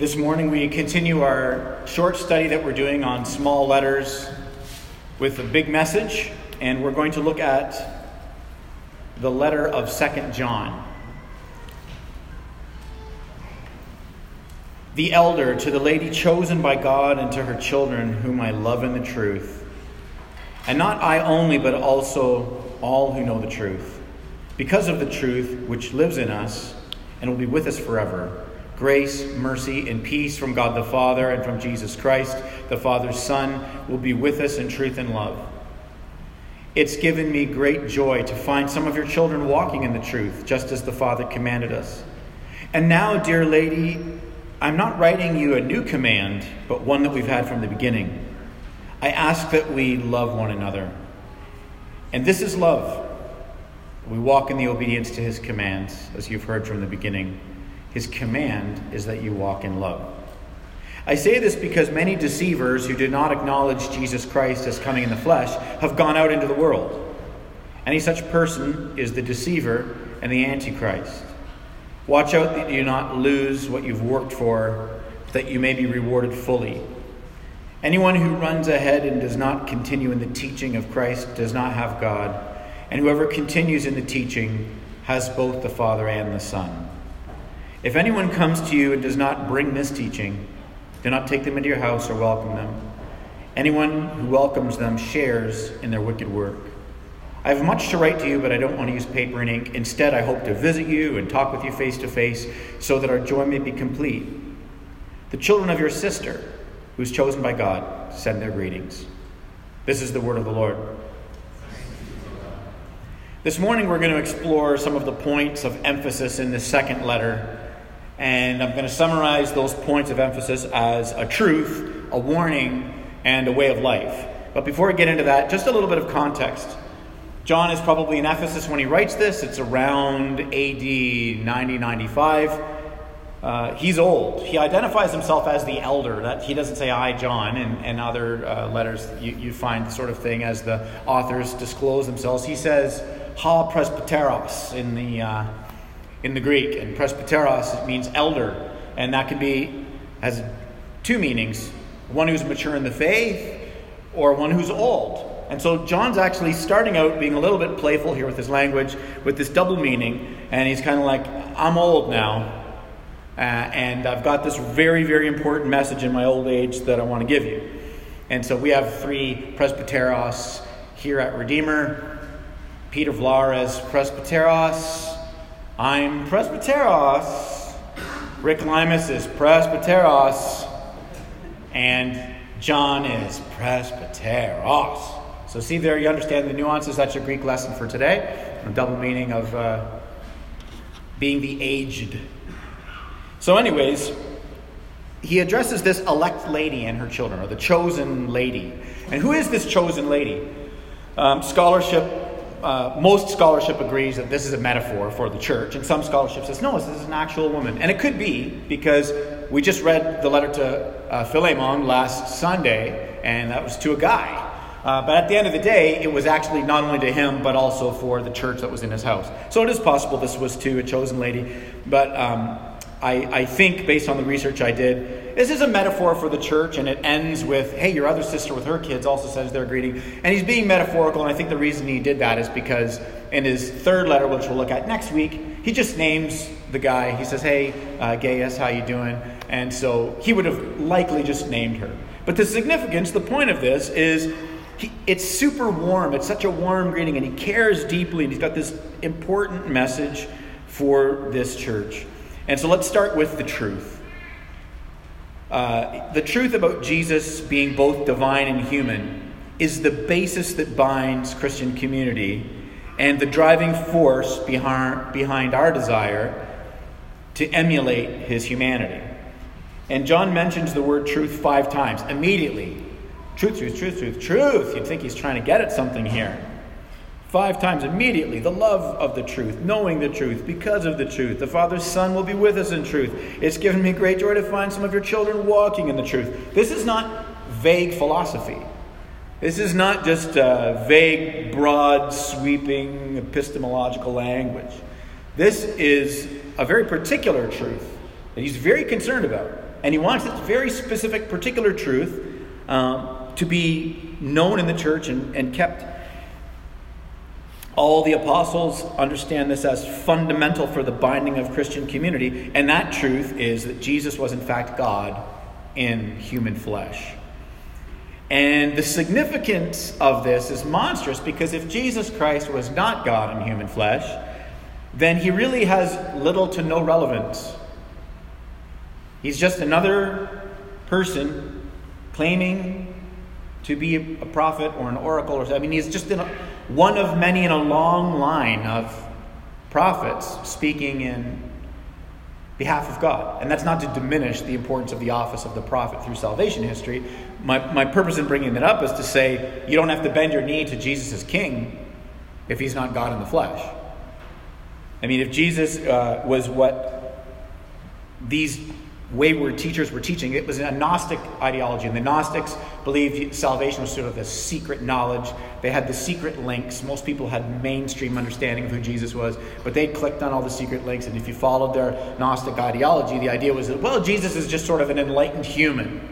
This morning we continue our short study that we're doing on small letters with a big message, and we're going to look at the letter of Second John. The elder to the lady chosen by God and to her children, whom I love in the truth. And not I only, but also all who know the truth. Because of the truth which lives in us and will be with us forever Grace, mercy, and peace from God the Father and from Jesus Christ, the Father's Son, will be with us in truth and love. It's given me great joy to find some of your children walking in the truth, just as the Father commanded us. And now, dear lady, I'm not writing you a new command, but one that we've had from the beginning. I ask that we love one another. And this is love. We walk in the obedience to his commands, as you've heard from the beginning. His command is that you walk in love. I say this because many deceivers who do not acknowledge Jesus Christ as coming in the flesh have gone out into the world. Any such person is the deceiver and the antichrist. Watch out that you do not lose what you've worked for, that you may be rewarded fully. Anyone who runs ahead and does not continue in the teaching of Christ does not have God, and whoever continues in the teaching has both the Father and the Son. If anyone comes to you and does not bring this teaching, do not take them into your house or welcome them. Anyone who welcomes them shares in their wicked work. I have much to write to you, but I don't want to use paper and ink. Instead, I hope to visit you and talk with you face to face so that our joy may be complete. The children of your sister, who is chosen by God, send their greetings. This is the word of the Lord. This morning, we're going to explore some of the points of emphasis in the second letter and I'm going to summarize those points of emphasis as a truth, a warning, and a way of life. But before I get into that, just a little bit of context. John is probably in Ephesus when he writes this. It's around AD 90 95. Uh, he's old. He identifies himself as the elder. That he doesn't say I, John, and, other uh, letters you, you find sort of thing as the authors disclose themselves. He says ha presbyteros in the uh, in the Greek, and presbyteros means elder, and that can be has two meanings: one who's mature in the faith, or one who's old. And so John's actually starting out being a little bit playful here with his language, with this double meaning, and he's kind of like, "I'm old now." Uh, and I've got this very, very important message in my old age that I want to give you. And so we have three presbyteros here at Redeemer. Peter Vlar as presbyteros, I'm presbyteros. Rick Limus is presbyteros. And John is presbyteros. So, see there, you understand the nuances. That's your Greek lesson for today. The double meaning of uh, being the aged. So, anyways, he addresses this elect lady and her children, or the chosen lady. And who is this chosen lady? Um, scholarship uh, most scholarship agrees that this is a metaphor for the church, and some scholarship says, no, this is an actual woman. And it could be because we just read the letter to uh, Philemon last Sunday, and that was to a guy. Uh, but at the end of the day, it was actually not only to him, but also for the church that was in his house. So it is possible this was to a chosen lady. But um, I, I think, based on the research I did, this is a metaphor for the church, and it ends with, hey, your other sister with her kids also says their greeting. And he's being metaphorical, and I think the reason he did that is because in his third letter, which we'll look at next week, he just names the guy. He says, hey, uh, Gaius, how you doing? And so he would have likely just named her. But the significance, the point of this is he, it's super warm. It's such a warm greeting, and he cares deeply, and he's got this important message for this church. And so let's start with the truth. Uh, the truth about Jesus being both divine and human is the basis that binds Christian community and the driving force behind, behind our desire to emulate his humanity. And John mentions the word truth five times immediately. Truth, truth, truth, truth, truth. You'd think he's trying to get at something here. Five times immediately, the love of the truth, knowing the truth, because of the truth. The Father's Son will be with us in truth. It's given me great joy to find some of your children walking in the truth. This is not vague philosophy. This is not just vague, broad, sweeping epistemological language. This is a very particular truth that he's very concerned about. And he wants this very specific, particular truth um, to be known in the church and, and kept. All the apostles understand this as fundamental for the binding of Christian community, and that truth is that Jesus was, in fact, God in human flesh. And the significance of this is monstrous because if Jesus Christ was not God in human flesh, then he really has little to no relevance. He's just another person claiming to be a prophet or an oracle or something. I mean he's just a, one of many in a long line of prophets speaking in behalf of God. And that's not to diminish the importance of the office of the prophet through salvation history. My, my purpose in bringing that up is to say you don't have to bend your knee to Jesus as king if he's not God in the flesh. I mean, if Jesus uh, was what these wayward teachers were teaching. It was a Gnostic ideology, and the Gnostics believed salvation was sort of a secret knowledge. They had the secret links. Most people had mainstream understanding of who Jesus was, but they clicked on all the secret links, and if you followed their Gnostic ideology, the idea was that, well, Jesus is just sort of an enlightened human.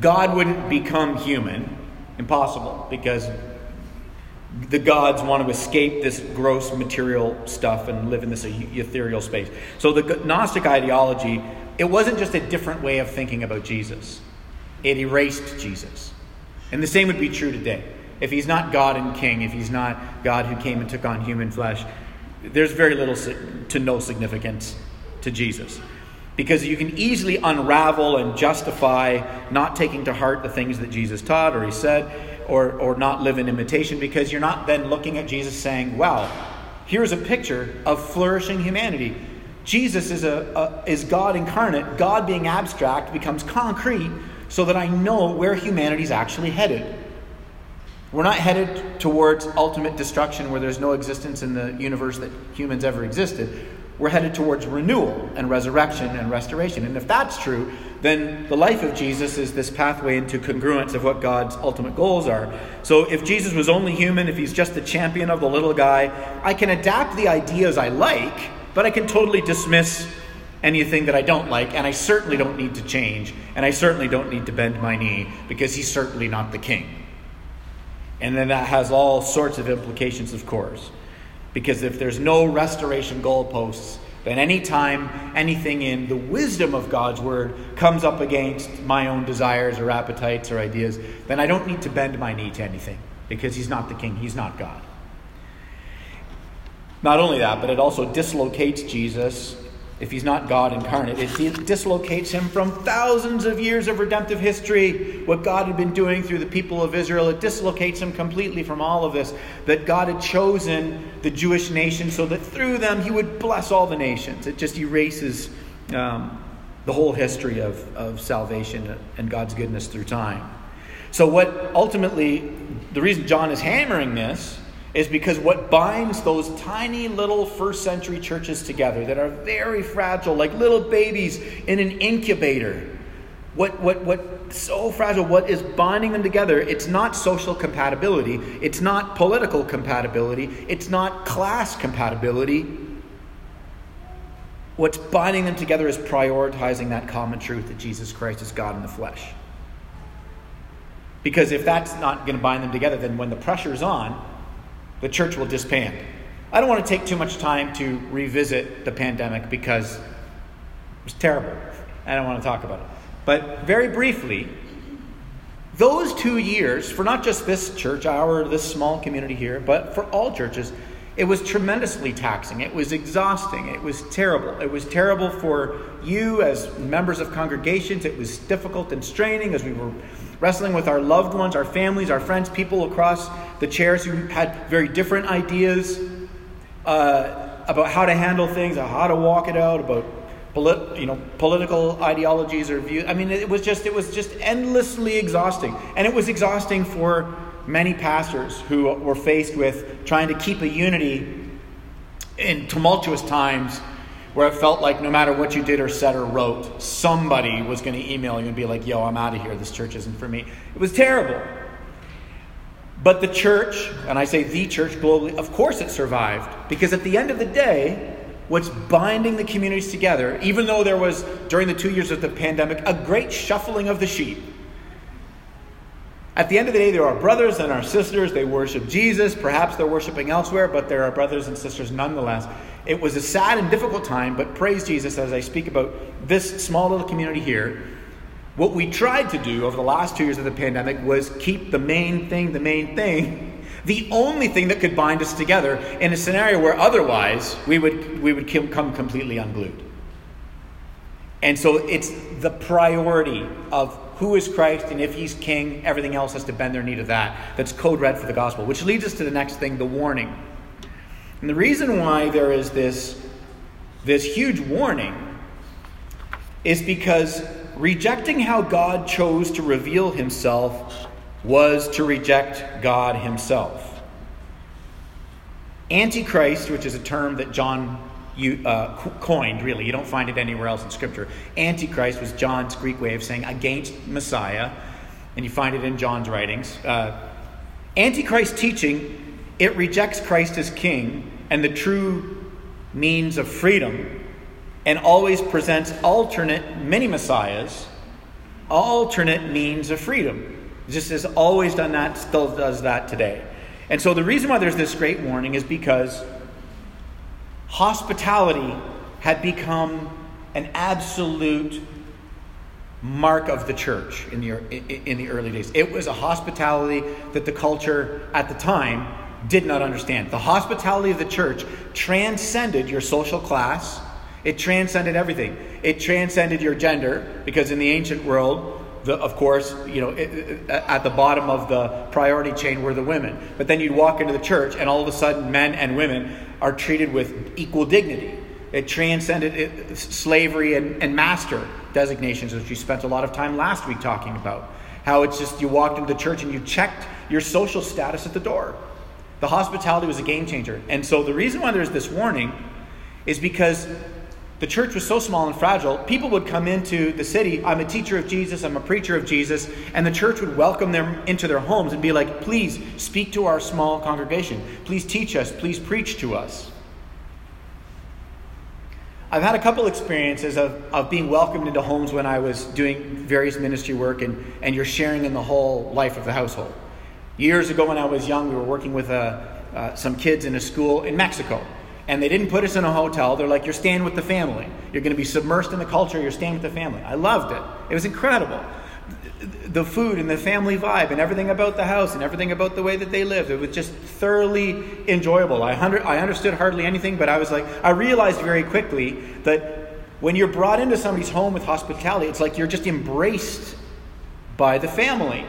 God wouldn't become human. Impossible, because the gods want to escape this gross material stuff and live in this ethereal space. So the Gnostic ideology it wasn't just a different way of thinking about Jesus, it erased Jesus. And the same would be true today. If he's not God and King, if he's not God who came and took on human flesh, there's very little to no significance to Jesus. Because you can easily unravel and justify not taking to heart the things that Jesus taught or he said, or, or not live in imitation, because you're not then looking at Jesus saying, wow, here's a picture of flourishing humanity. Jesus is, a, a, is God incarnate. God being abstract becomes concrete so that I know where humanity is actually headed. We're not headed towards ultimate destruction where there's no existence in the universe that humans ever existed. We're headed towards renewal and resurrection and restoration. And if that's true, then the life of Jesus is this pathway into congruence of what God's ultimate goals are. So if Jesus was only human, if he's just the champion of the little guy, I can adapt the ideas I like but I can totally dismiss anything that I don't like, and I certainly don't need to change, and I certainly don't need to bend my knee because he's certainly not the king. And then that has all sorts of implications, of course. Because if there's no restoration goalposts, then anytime anything in the wisdom of God's word comes up against my own desires or appetites or ideas, then I don't need to bend my knee to anything because he's not the king, he's not God. Not only that, but it also dislocates Jesus if he's not God incarnate. It dislocates him from thousands of years of redemptive history, what God had been doing through the people of Israel. It dislocates him completely from all of this, that God had chosen the Jewish nation so that through them he would bless all the nations. It just erases um, the whole history of, of salvation and God's goodness through time. So, what ultimately, the reason John is hammering this is because what binds those tiny little first century churches together that are very fragile, like little babies in an incubator, what, what, what so fragile, what is binding them together, it's not social compatibility, it's not political compatibility, it's not class compatibility. What's binding them together is prioritizing that common truth that Jesus Christ is God in the flesh. Because if that's not going to bind them together, then when the pressure's on, the church will disband. I don't want to take too much time to revisit the pandemic because it was terrible. I don't want to talk about it. But very briefly, those two years, for not just this church, our this small community here, but for all churches, it was tremendously taxing. It was exhausting. It was terrible. It was terrible for you as members of congregations. It was difficult and straining as we were wrestling with our loved ones, our families, our friends, people across the chairs who had very different ideas uh, about how to handle things, how to walk it out, about polit- you know political ideologies or views. I mean, it was just it was just endlessly exhausting, and it was exhausting for many pastors who were faced with trying to keep a unity in tumultuous times where it felt like no matter what you did or said or wrote, somebody was going to email you and be like, yo, I'm out of here. This church isn't for me. It was terrible. But the church, and I say the church globally, of course it survived. Because at the end of the day, what's binding the communities together, even though there was, during the two years of the pandemic, a great shuffling of the sheep. At the end of the day, there are brothers and our sisters. They worship Jesus. Perhaps they're worshiping elsewhere, but there are brothers and sisters nonetheless. It was a sad and difficult time, but praise Jesus as I speak about this small little community here. What we tried to do over the last two years of the pandemic was keep the main thing the main thing the only thing that could bind us together in a scenario where otherwise we would, we would come completely unglued. And so it's the priority of who is Christ and if he's king, everything else has to bend their knee to that. That's code red for the gospel, which leads us to the next thing the warning. And the reason why there is this, this huge warning is because rejecting how God chose to reveal himself was to reject God himself. Antichrist, which is a term that John uh, coined, really, you don't find it anywhere else in Scripture. Antichrist was John's Greek way of saying against Messiah, and you find it in John's writings. Uh, Antichrist teaching, it rejects Christ as king and the true means of freedom, and always presents alternate many messiahs, alternate means of freedom just has always done that, still does that today. And so the reason why there's this great warning is because hospitality had become an absolute mark of the church in the, in the early days. It was a hospitality that the culture at the time did not understand. The hospitality of the church transcended your social class, it transcended everything. It transcended your gender, because in the ancient world, the, of course, you know, it, it, at the bottom of the priority chain were the women. But then you'd walk into the church, and all of a sudden, men and women are treated with equal dignity. It transcended it, slavery and, and master designations, which we spent a lot of time last week talking about. How it's just you walked into the church and you checked your social status at the door. The hospitality was a game changer. And so the reason why there's this warning is because the church was so small and fragile, people would come into the city. I'm a teacher of Jesus, I'm a preacher of Jesus, and the church would welcome them into their homes and be like, please speak to our small congregation. Please teach us. Please preach to us. I've had a couple experiences of, of being welcomed into homes when I was doing various ministry work, and, and you're sharing in the whole life of the household. Years ago, when I was young, we were working with uh, uh, some kids in a school in Mexico and they didn't put us in a hotel. They're like, you're staying with the family. You're going to be submersed in the culture. You're staying with the family. I loved it. It was incredible. The food and the family vibe and everything about the house and everything about the way that they lived. It was just thoroughly enjoyable. I, under, I understood hardly anything, but I was like, I realized very quickly that when you're brought into somebody's home with hospitality, it's like you're just embraced by the family.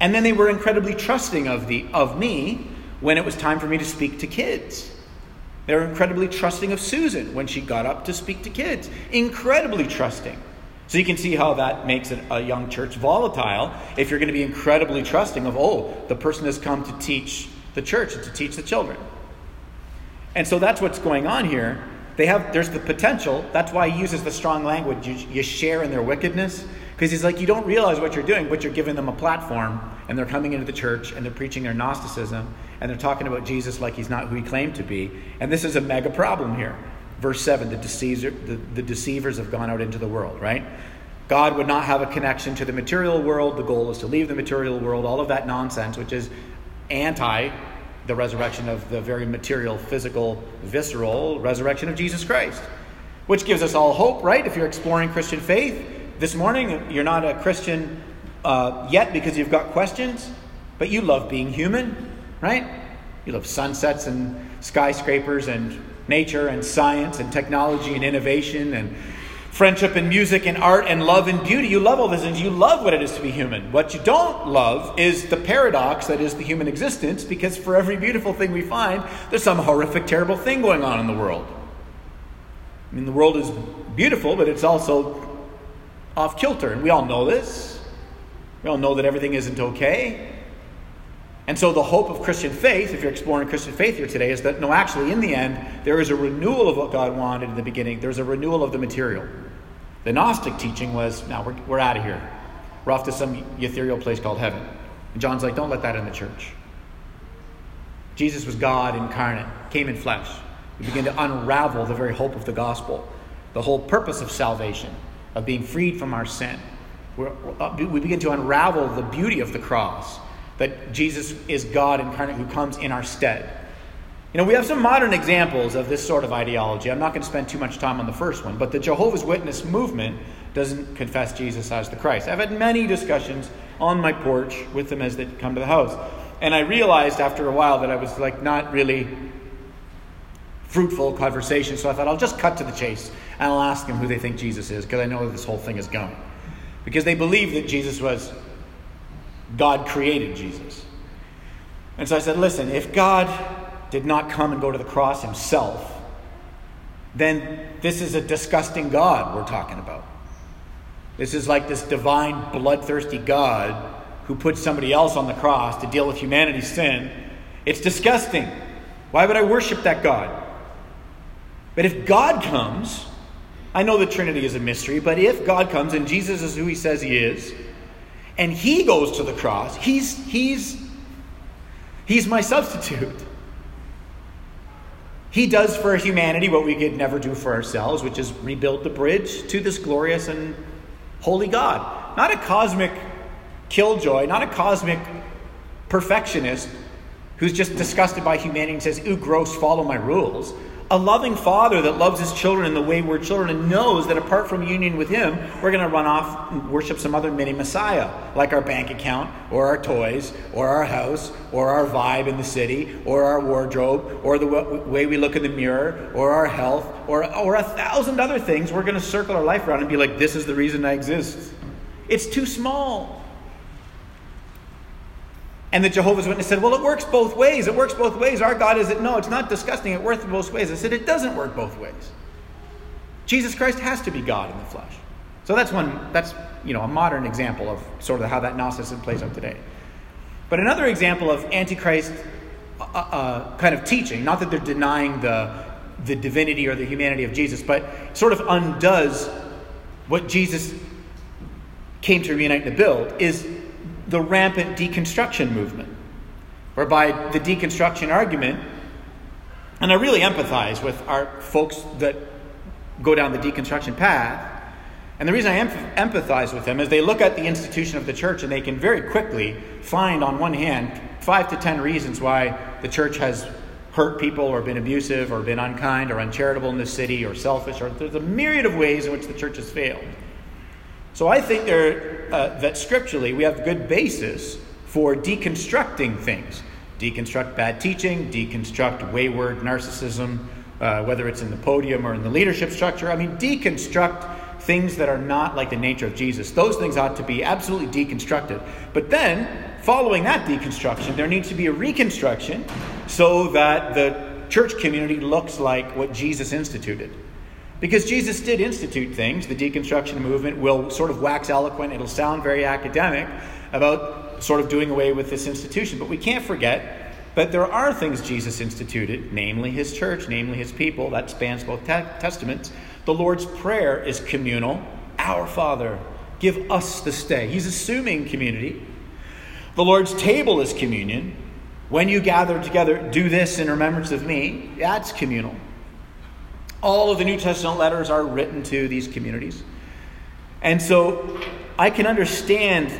And then they were incredibly trusting of, the, of me when it was time for me to speak to kids. They were incredibly trusting of Susan when she got up to speak to kids. Incredibly trusting. So you can see how that makes a young church volatile if you're going to be incredibly trusting of, oh, the person has come to teach the church and to teach the children. And so that's what's going on here. They have there's the potential. That's why he uses the strong language. You, you share in their wickedness. Because he's like, you don't realize what you're doing, but you're giving them a platform, and they're coming into the church and they're preaching their Gnosticism, and they're talking about Jesus like he's not who he claimed to be. And this is a mega problem here. Verse 7 the, deceiver, the, the deceivers have gone out into the world, right? God would not have a connection to the material world. The goal is to leave the material world, all of that nonsense, which is anti the resurrection of the very material, physical, visceral resurrection of Jesus Christ. Which gives us all hope, right? If you're exploring Christian faith, this morning, you're not a Christian uh, yet because you've got questions, but you love being human, right? You love sunsets and skyscrapers and nature and science and technology and innovation and friendship and music and art and love and beauty. You love all these things. You love what it is to be human. What you don't love is the paradox that is the human existence because for every beautiful thing we find, there's some horrific, terrible thing going on in the world. I mean, the world is beautiful, but it's also off kilter. And we all know this. We all know that everything isn't okay. And so, the hope of Christian faith, if you're exploring Christian faith here today, is that no, actually, in the end, there is a renewal of what God wanted in the beginning. There's a renewal of the material. The Gnostic teaching was, now we're, we're out of here. We're off to some ethereal place called heaven. And John's like, don't let that in the church. Jesus was God incarnate, came in flesh. We begin to unravel the very hope of the gospel, the whole purpose of salvation, of being freed from our sin. We begin to unravel the beauty of the cross, that Jesus is God incarnate who comes in our stead. You know, we have some modern examples of this sort of ideology. I'm not going to spend too much time on the first one, but the Jehovah's Witness movement doesn't confess Jesus as the Christ. I've had many discussions on my porch with them as they come to the house. And I realized after a while that I was like not really fruitful conversation, so I thought I'll just cut to the chase and I'll ask them who they think Jesus is because I know this whole thing is going. Because they believe that Jesus was God created Jesus. And so I said, listen, if God did not come and go to the cross himself, then this is a disgusting God we're talking about. This is like this divine, bloodthirsty God who put somebody else on the cross to deal with humanity's sin. It's disgusting. Why would I worship that God? But if God comes, I know the Trinity is a mystery, but if God comes and Jesus is who he says he is, and he goes to the cross, he's he's he's my substitute. He does for humanity what we could never do for ourselves, which is rebuild the bridge to this glorious and holy God. Not a cosmic killjoy, not a cosmic perfectionist who's just disgusted by humanity and says, Ooh, gross, follow my rules a loving father that loves his children in the way we're children and knows that apart from union with him, we're going to run off and worship some other mini Messiah, like our bank account, or our toys, or our house, or our vibe in the city, or our wardrobe, or the way we look in the mirror, or our health, or, or a thousand other things. We're going to circle our life around and be like, this is the reason I exist. It's too small. And the Jehovah's Witness said, Well, it works both ways. It works both ways. Our God is it? No, it's not disgusting. It works both ways. I said, It doesn't work both ways. Jesus Christ has to be God in the flesh. So that's one, that's, you know, a modern example of sort of how that Gnosticism plays out today. But another example of Antichrist uh, uh, kind of teaching, not that they're denying the, the divinity or the humanity of Jesus, but sort of undoes what Jesus came to reunite and to build, is the rampant deconstruction movement, whereby the deconstruction argument, and I really empathize with our folks that go down the deconstruction path. And the reason I empathize with them is they look at the institution of the church and they can very quickly find, on one hand, five to ten reasons why the church has hurt people or been abusive or been unkind or uncharitable in the city or selfish, or there's a myriad of ways in which the church has failed. So I think there, uh, that scripturally we have good basis for deconstructing things. Deconstruct bad teaching, deconstruct wayward narcissism, uh, whether it's in the podium or in the leadership structure. I mean, deconstruct things that are not like the nature of Jesus. Those things ought to be absolutely deconstructed. But then, following that deconstruction, there needs to be a reconstruction so that the church community looks like what Jesus instituted. Because Jesus did institute things. The deconstruction movement will sort of wax eloquent, it'll sound very academic about sort of doing away with this institution. But we can't forget that there are things Jesus instituted, namely his church, namely his people, that spans both te- testaments. The Lord's Prayer is communal. Our Father, give us this day. He's assuming community. The Lord's table is communion. When you gather together, do this in remembrance of me. That's communal. All of the New Testament letters are written to these communities. And so I can understand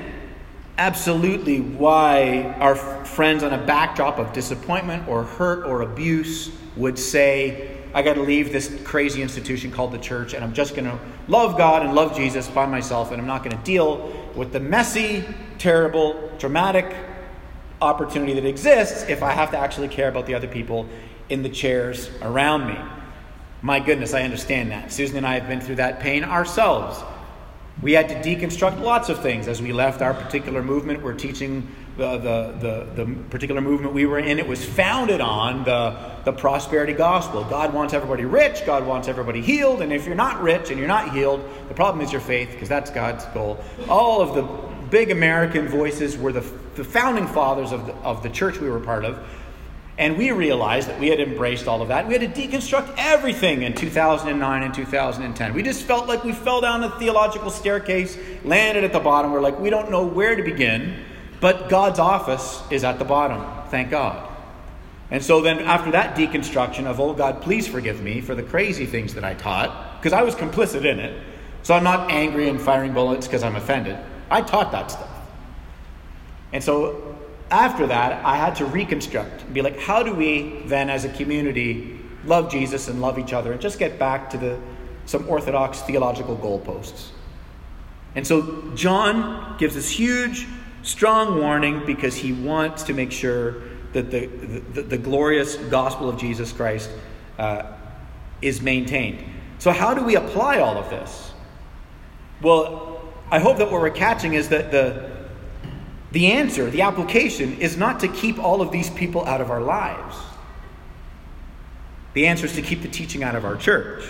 absolutely why our friends on a backdrop of disappointment or hurt or abuse would say, I got to leave this crazy institution called the church, and I'm just going to love God and love Jesus by myself, and I'm not going to deal with the messy, terrible, dramatic opportunity that exists if I have to actually care about the other people in the chairs around me. My goodness, I understand that. Susan and I have been through that pain ourselves. We had to deconstruct lots of things as we left our particular movement. We're teaching the, the, the, the, particular movement we were in. It was founded on the, the prosperity gospel. God wants everybody rich, God wants everybody healed, and if you're not rich and you're not healed, the problem is your faith, because that's God's goal. All of the big American voices were the, the founding fathers of the, of the church we were part of. And we realized that we had embraced all of that. We had to deconstruct everything in 2009 and 2010. We just felt like we fell down the theological staircase, landed at the bottom. We're like, we don't know where to begin, but God's office is at the bottom. Thank God. And so then, after that deconstruction of, oh God, please forgive me for the crazy things that I taught, because I was complicit in it. So I'm not angry and firing bullets because I'm offended. I taught that stuff. And so after that, I had to reconstruct and be like, how do we then, as a community, love Jesus and love each other and just get back to the, some orthodox theological goalposts? And so John gives this huge, strong warning because he wants to make sure that the, the, the glorious gospel of Jesus Christ uh, is maintained. So, how do we apply all of this? Well, I hope that what we're catching is that the, the answer, the application, is not to keep all of these people out of our lives. The answer is to keep the teaching out of our church.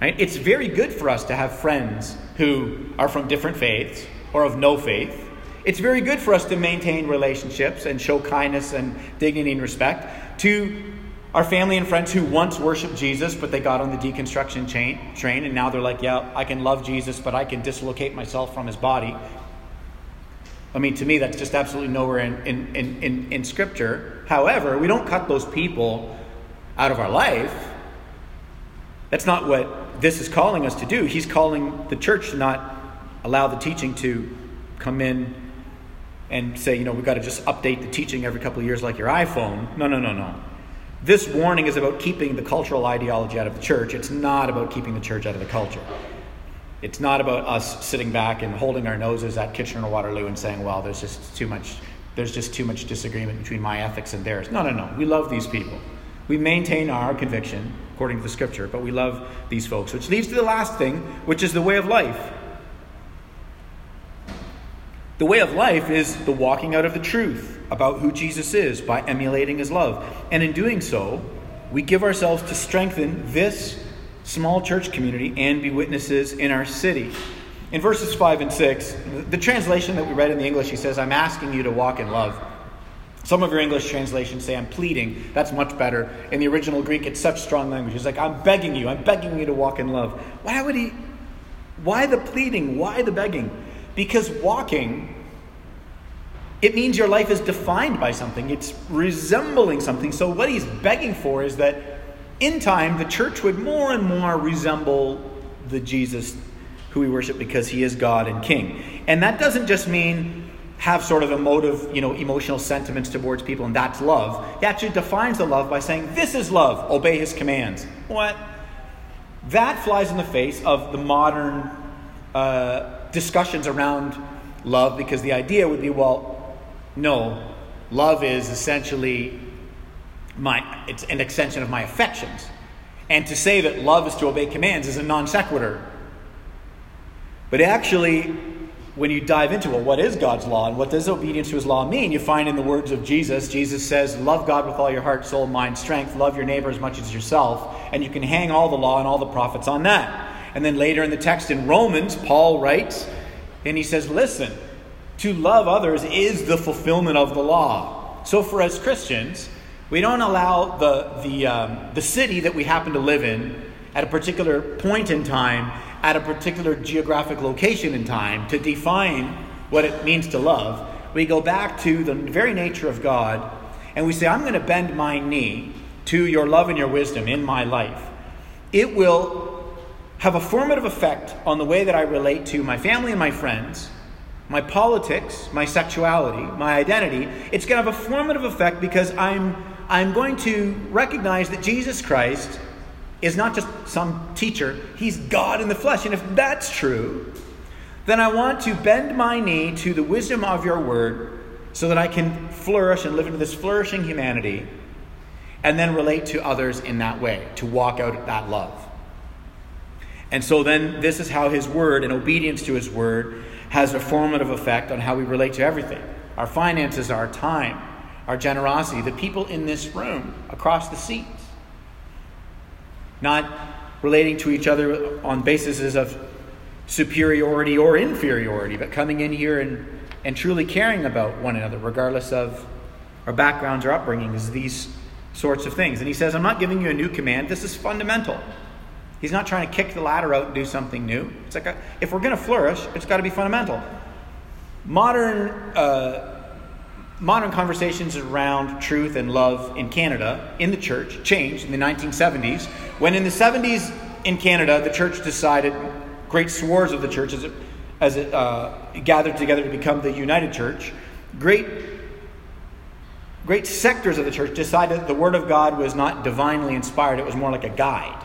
Right? It's very good for us to have friends who are from different faiths or of no faith. It's very good for us to maintain relationships and show kindness and dignity and respect to our family and friends who once worshiped Jesus, but they got on the deconstruction chain, train, and now they're like, yeah, I can love Jesus, but I can dislocate myself from his body. I mean, to me, that's just absolutely nowhere in, in, in, in, in Scripture. However, we don't cut those people out of our life. That's not what this is calling us to do. He's calling the church to not allow the teaching to come in and say, you know, we've got to just update the teaching every couple of years like your iPhone. No, no, no, no. This warning is about keeping the cultural ideology out of the church. It's not about keeping the church out of the culture. It's not about us sitting back and holding our noses at Kitchener Waterloo and saying, well, there's just too much there's just too much disagreement between my ethics and theirs. No, no, no. We love these people. We maintain our conviction according to the scripture, but we love these folks. Which leads to the last thing, which is the way of life. The way of life is the walking out of the truth about who Jesus is by emulating his love. And in doing so, we give ourselves to strengthen this small church community and be witnesses in our city. In verses 5 and 6, the translation that we read in the English, he says, I'm asking you to walk in love. Some of your English translations say, I'm pleading. That's much better. In the original Greek, it's such strong language. He's like, I'm begging you. I'm begging you to walk in love. Why would he? Why the pleading? Why the begging? Because walking, it means your life is defined by something, it's resembling something. So, what he's begging for is that in time, the church would more and more resemble the Jesus who we worship because he is God and King. And that doesn't just mean have sort of emotive, you know, emotional sentiments towards people, and that's love. He actually defines the love by saying, This is love, obey his commands. What? That flies in the face of the modern uh, discussions around love because the idea would be, well, no, love is essentially my it's an extension of my affections. And to say that love is to obey commands is a non sequitur. But actually, when you dive into well, what is God's law and what does obedience to his law mean, you find in the words of Jesus, Jesus says, Love God with all your heart, soul, mind, strength, love your neighbor as much as yourself, and you can hang all the law and all the prophets on that. And then later in the text in Romans, Paul writes, and he says, Listen, to love others is the fulfillment of the law. So for us Christians, we don't allow the, the, um, the city that we happen to live in at a particular point in time, at a particular geographic location in time, to define what it means to love. We go back to the very nature of God and we say, I'm going to bend my knee to your love and your wisdom in my life. It will have a formative effect on the way that I relate to my family and my friends, my politics, my sexuality, my identity. It's going to have a formative effect because I'm I'm going to recognize that Jesus Christ is not just some teacher, he's God in the flesh. And if that's true, then I want to bend my knee to the wisdom of your word so that I can flourish and live into this flourishing humanity and then relate to others in that way, to walk out that love. And so then this is how his word and obedience to his word has a formative effect on how we relate to everything our finances, our time, our generosity, the people in this room, across the seats. Not relating to each other on basis of superiority or inferiority, but coming in here and, and truly caring about one another, regardless of our backgrounds or upbringings, these sorts of things. And he says, I'm not giving you a new command, this is fundamental. He's not trying to kick the ladder out and do something new. It's like a, if we're going to flourish, it's got to be fundamental. Modern uh, modern conversations around truth and love in Canada, in the church, changed in the 1970s, when in the 70s in Canada, the church decided, great swords of the church as it, as it uh, gathered together to become the United Church, great, great sectors of the church decided that the Word of God was not divinely inspired, it was more like a guide.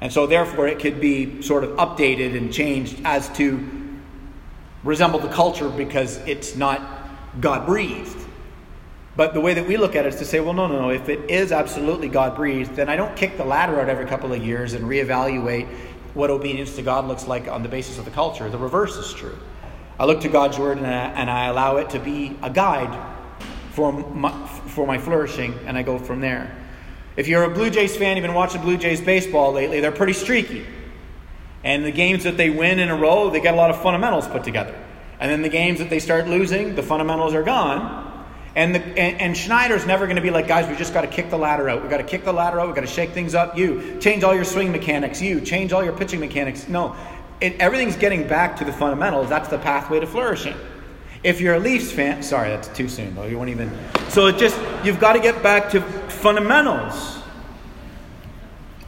And so, therefore, it could be sort of updated and changed as to resemble the culture because it's not God breathed. But the way that we look at it is to say, well, no, no, no. If it is absolutely God breathed, then I don't kick the ladder out every couple of years and reevaluate what obedience to God looks like on the basis of the culture. The reverse is true. I look to God's word and I, and I allow it to be a guide for my, for my flourishing, and I go from there. If you're a Blue Jays fan, you've been watching Blue Jays baseball lately, they're pretty streaky. And the games that they win in a row, they get a lot of fundamentals put together. And then the games that they start losing, the fundamentals are gone. And, the, and, and Schneider's never going to be like, guys, we just got to kick the ladder out. we got to kick the ladder out. we got to shake things up. You, change all your swing mechanics. You, change all your pitching mechanics. No, it, everything's getting back to the fundamentals. That's the pathway to flourishing. If you're a Leafs fan, sorry, that's too soon, though. You won't even. So it just, you've got to get back to fundamentals.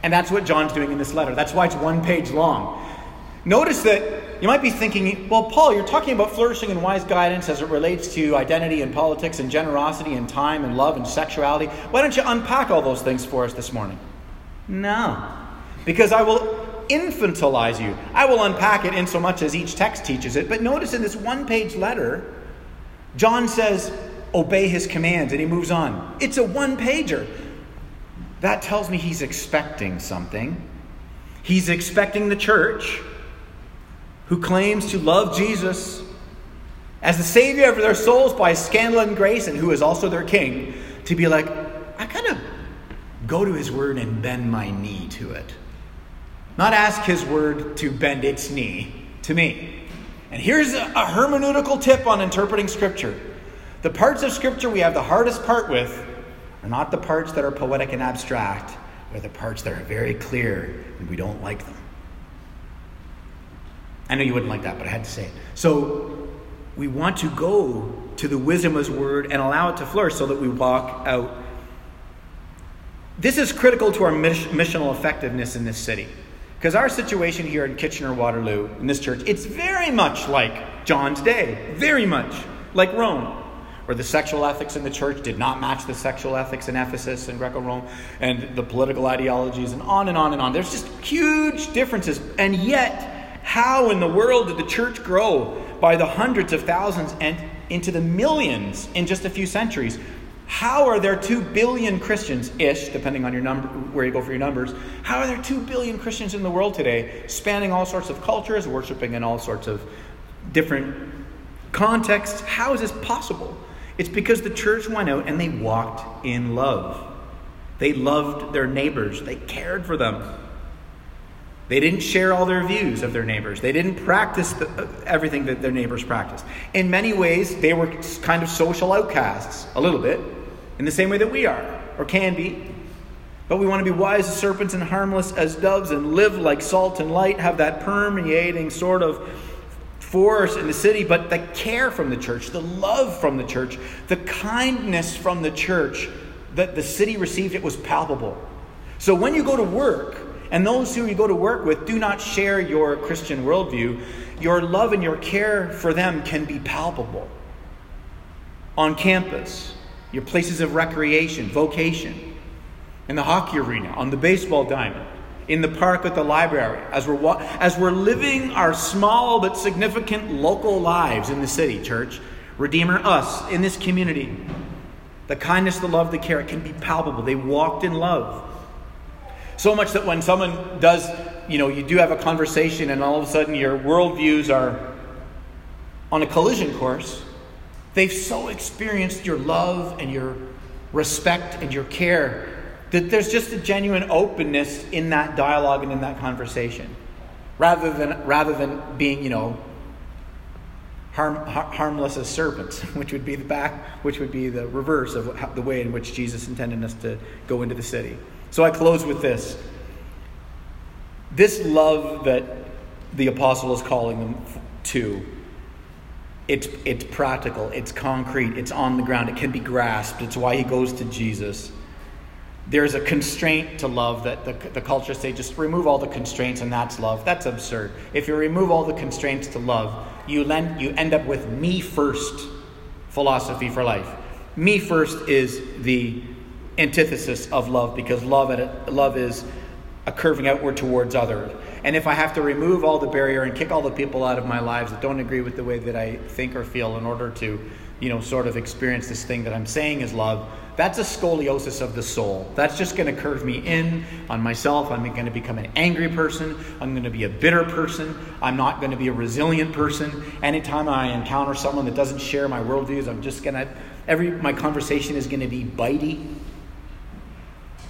And that's what John's doing in this letter. That's why it's one page long. Notice that you might be thinking, well, Paul, you're talking about flourishing and wise guidance as it relates to identity and politics and generosity and time and love and sexuality. Why don't you unpack all those things for us this morning? No. Because I will infantilize you. I will unpack it in so much as each text teaches it. But notice in this one page letter, John says, obey his commands, and he moves on. It's a one pager. That tells me he's expecting something. He's expecting the church who claims to love Jesus as the Savior of their souls by scandal and grace, and who is also their King, to be like, I kind of go to His Word and bend my knee to it. Not ask His Word to bend its knee to me. And here's a, hermeneutical tip on interpreting Scripture the parts of Scripture we have the hardest part with are not the parts that are poetic and abstract, they're the parts that are very clear and we don't like them. I know you wouldn't like that, but I had to say it. So we want to go to the wisdom of His Word and allow it to flourish so that we walk out. This is critical to our missional effectiveness in this city. Because our situation here in Kitchener Waterloo, in this church, it's very much like John's day. Very much like Rome, where the sexual ethics in the church did not match the sexual ethics in Ephesus and Greco Rome, and the political ideologies, and on and on and on. There's just huge differences. And yet, how in the world did the church grow by the hundreds of thousands and into the millions in just a few centuries? How are there 2 billion Christians ish, depending on your number, where you go for your numbers? How are there 2 billion Christians in the world today, spanning all sorts of cultures, worshiping in all sorts of different contexts? How is this possible? It's because the church went out and they walked in love. They loved their neighbors, they cared for them. They didn't share all their views of their neighbors. They didn't practice the, everything that their neighbors practiced. In many ways, they were kind of social outcasts, a little bit, in the same way that we are, or can be. But we want to be wise as serpents and harmless as doves and live like salt and light, have that permeating sort of force in the city, but the care from the church, the love from the church, the kindness from the church that the city received, it was palpable. So when you go to work, and those who you go to work with do not share your Christian worldview, your love and your care for them can be palpable. On campus, your places of recreation, vocation, in the hockey arena, on the baseball diamond, in the park at the library, as we're, as we're living our small but significant local lives in the city, church, Redeemer, us, in this community. The kindness, the love, the care, can be palpable. They walked in love. So much that when someone does, you know, you do have a conversation and all of a sudden your worldviews are on a collision course, they've so experienced your love and your respect and your care that there's just a genuine openness in that dialogue and in that conversation. Rather than rather than being you know harm, harmless as serpents which would be the back which would be the reverse of the way in which jesus intended us to go into the city so I close with this. This love that the apostle is calling them to It's, it's practical, it's concrete, it's on the ground, it can be grasped. It's why he goes to Jesus. There's a constraint to love that the, the culture say just remove all the constraints and that's love. That's absurd. If you remove all the constraints to love, you, lend, you end up with me first philosophy for life. Me first is the antithesis of love because love, love is a curving outward towards others. And if I have to remove all the barrier and kick all the people out of my lives that don't agree with the way that I think or feel in order to, you know, sort of experience this thing that I'm saying is love, that's a scoliosis of the soul. That's just going to curve me in on myself. I'm going to become an angry person. I'm going to be a bitter person. I'm not going to be a resilient person. Anytime I encounter someone that doesn't share my worldviews, I'm just going to, every, my conversation is going to be bitey.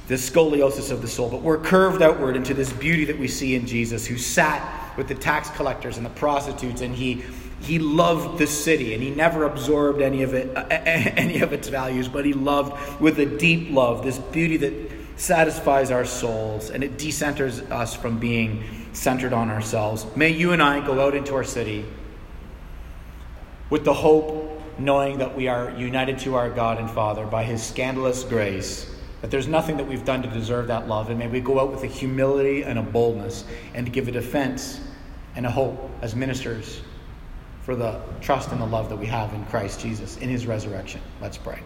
This scoliosis of the soul. But we're curved outward into this beauty that we see in Jesus, who sat with the tax collectors and the prostitutes, and he he loved the city and he never absorbed any of it any of its values but he loved with a deep love this beauty that satisfies our souls and it decenters us from being centered on ourselves may you and i go out into our city with the hope knowing that we are united to our god and father by his scandalous grace that there's nothing that we've done to deserve that love and may we go out with a humility and a boldness and to give a defense and a hope as ministers for the trust and the love that we have in Christ Jesus, in his resurrection. Let's pray.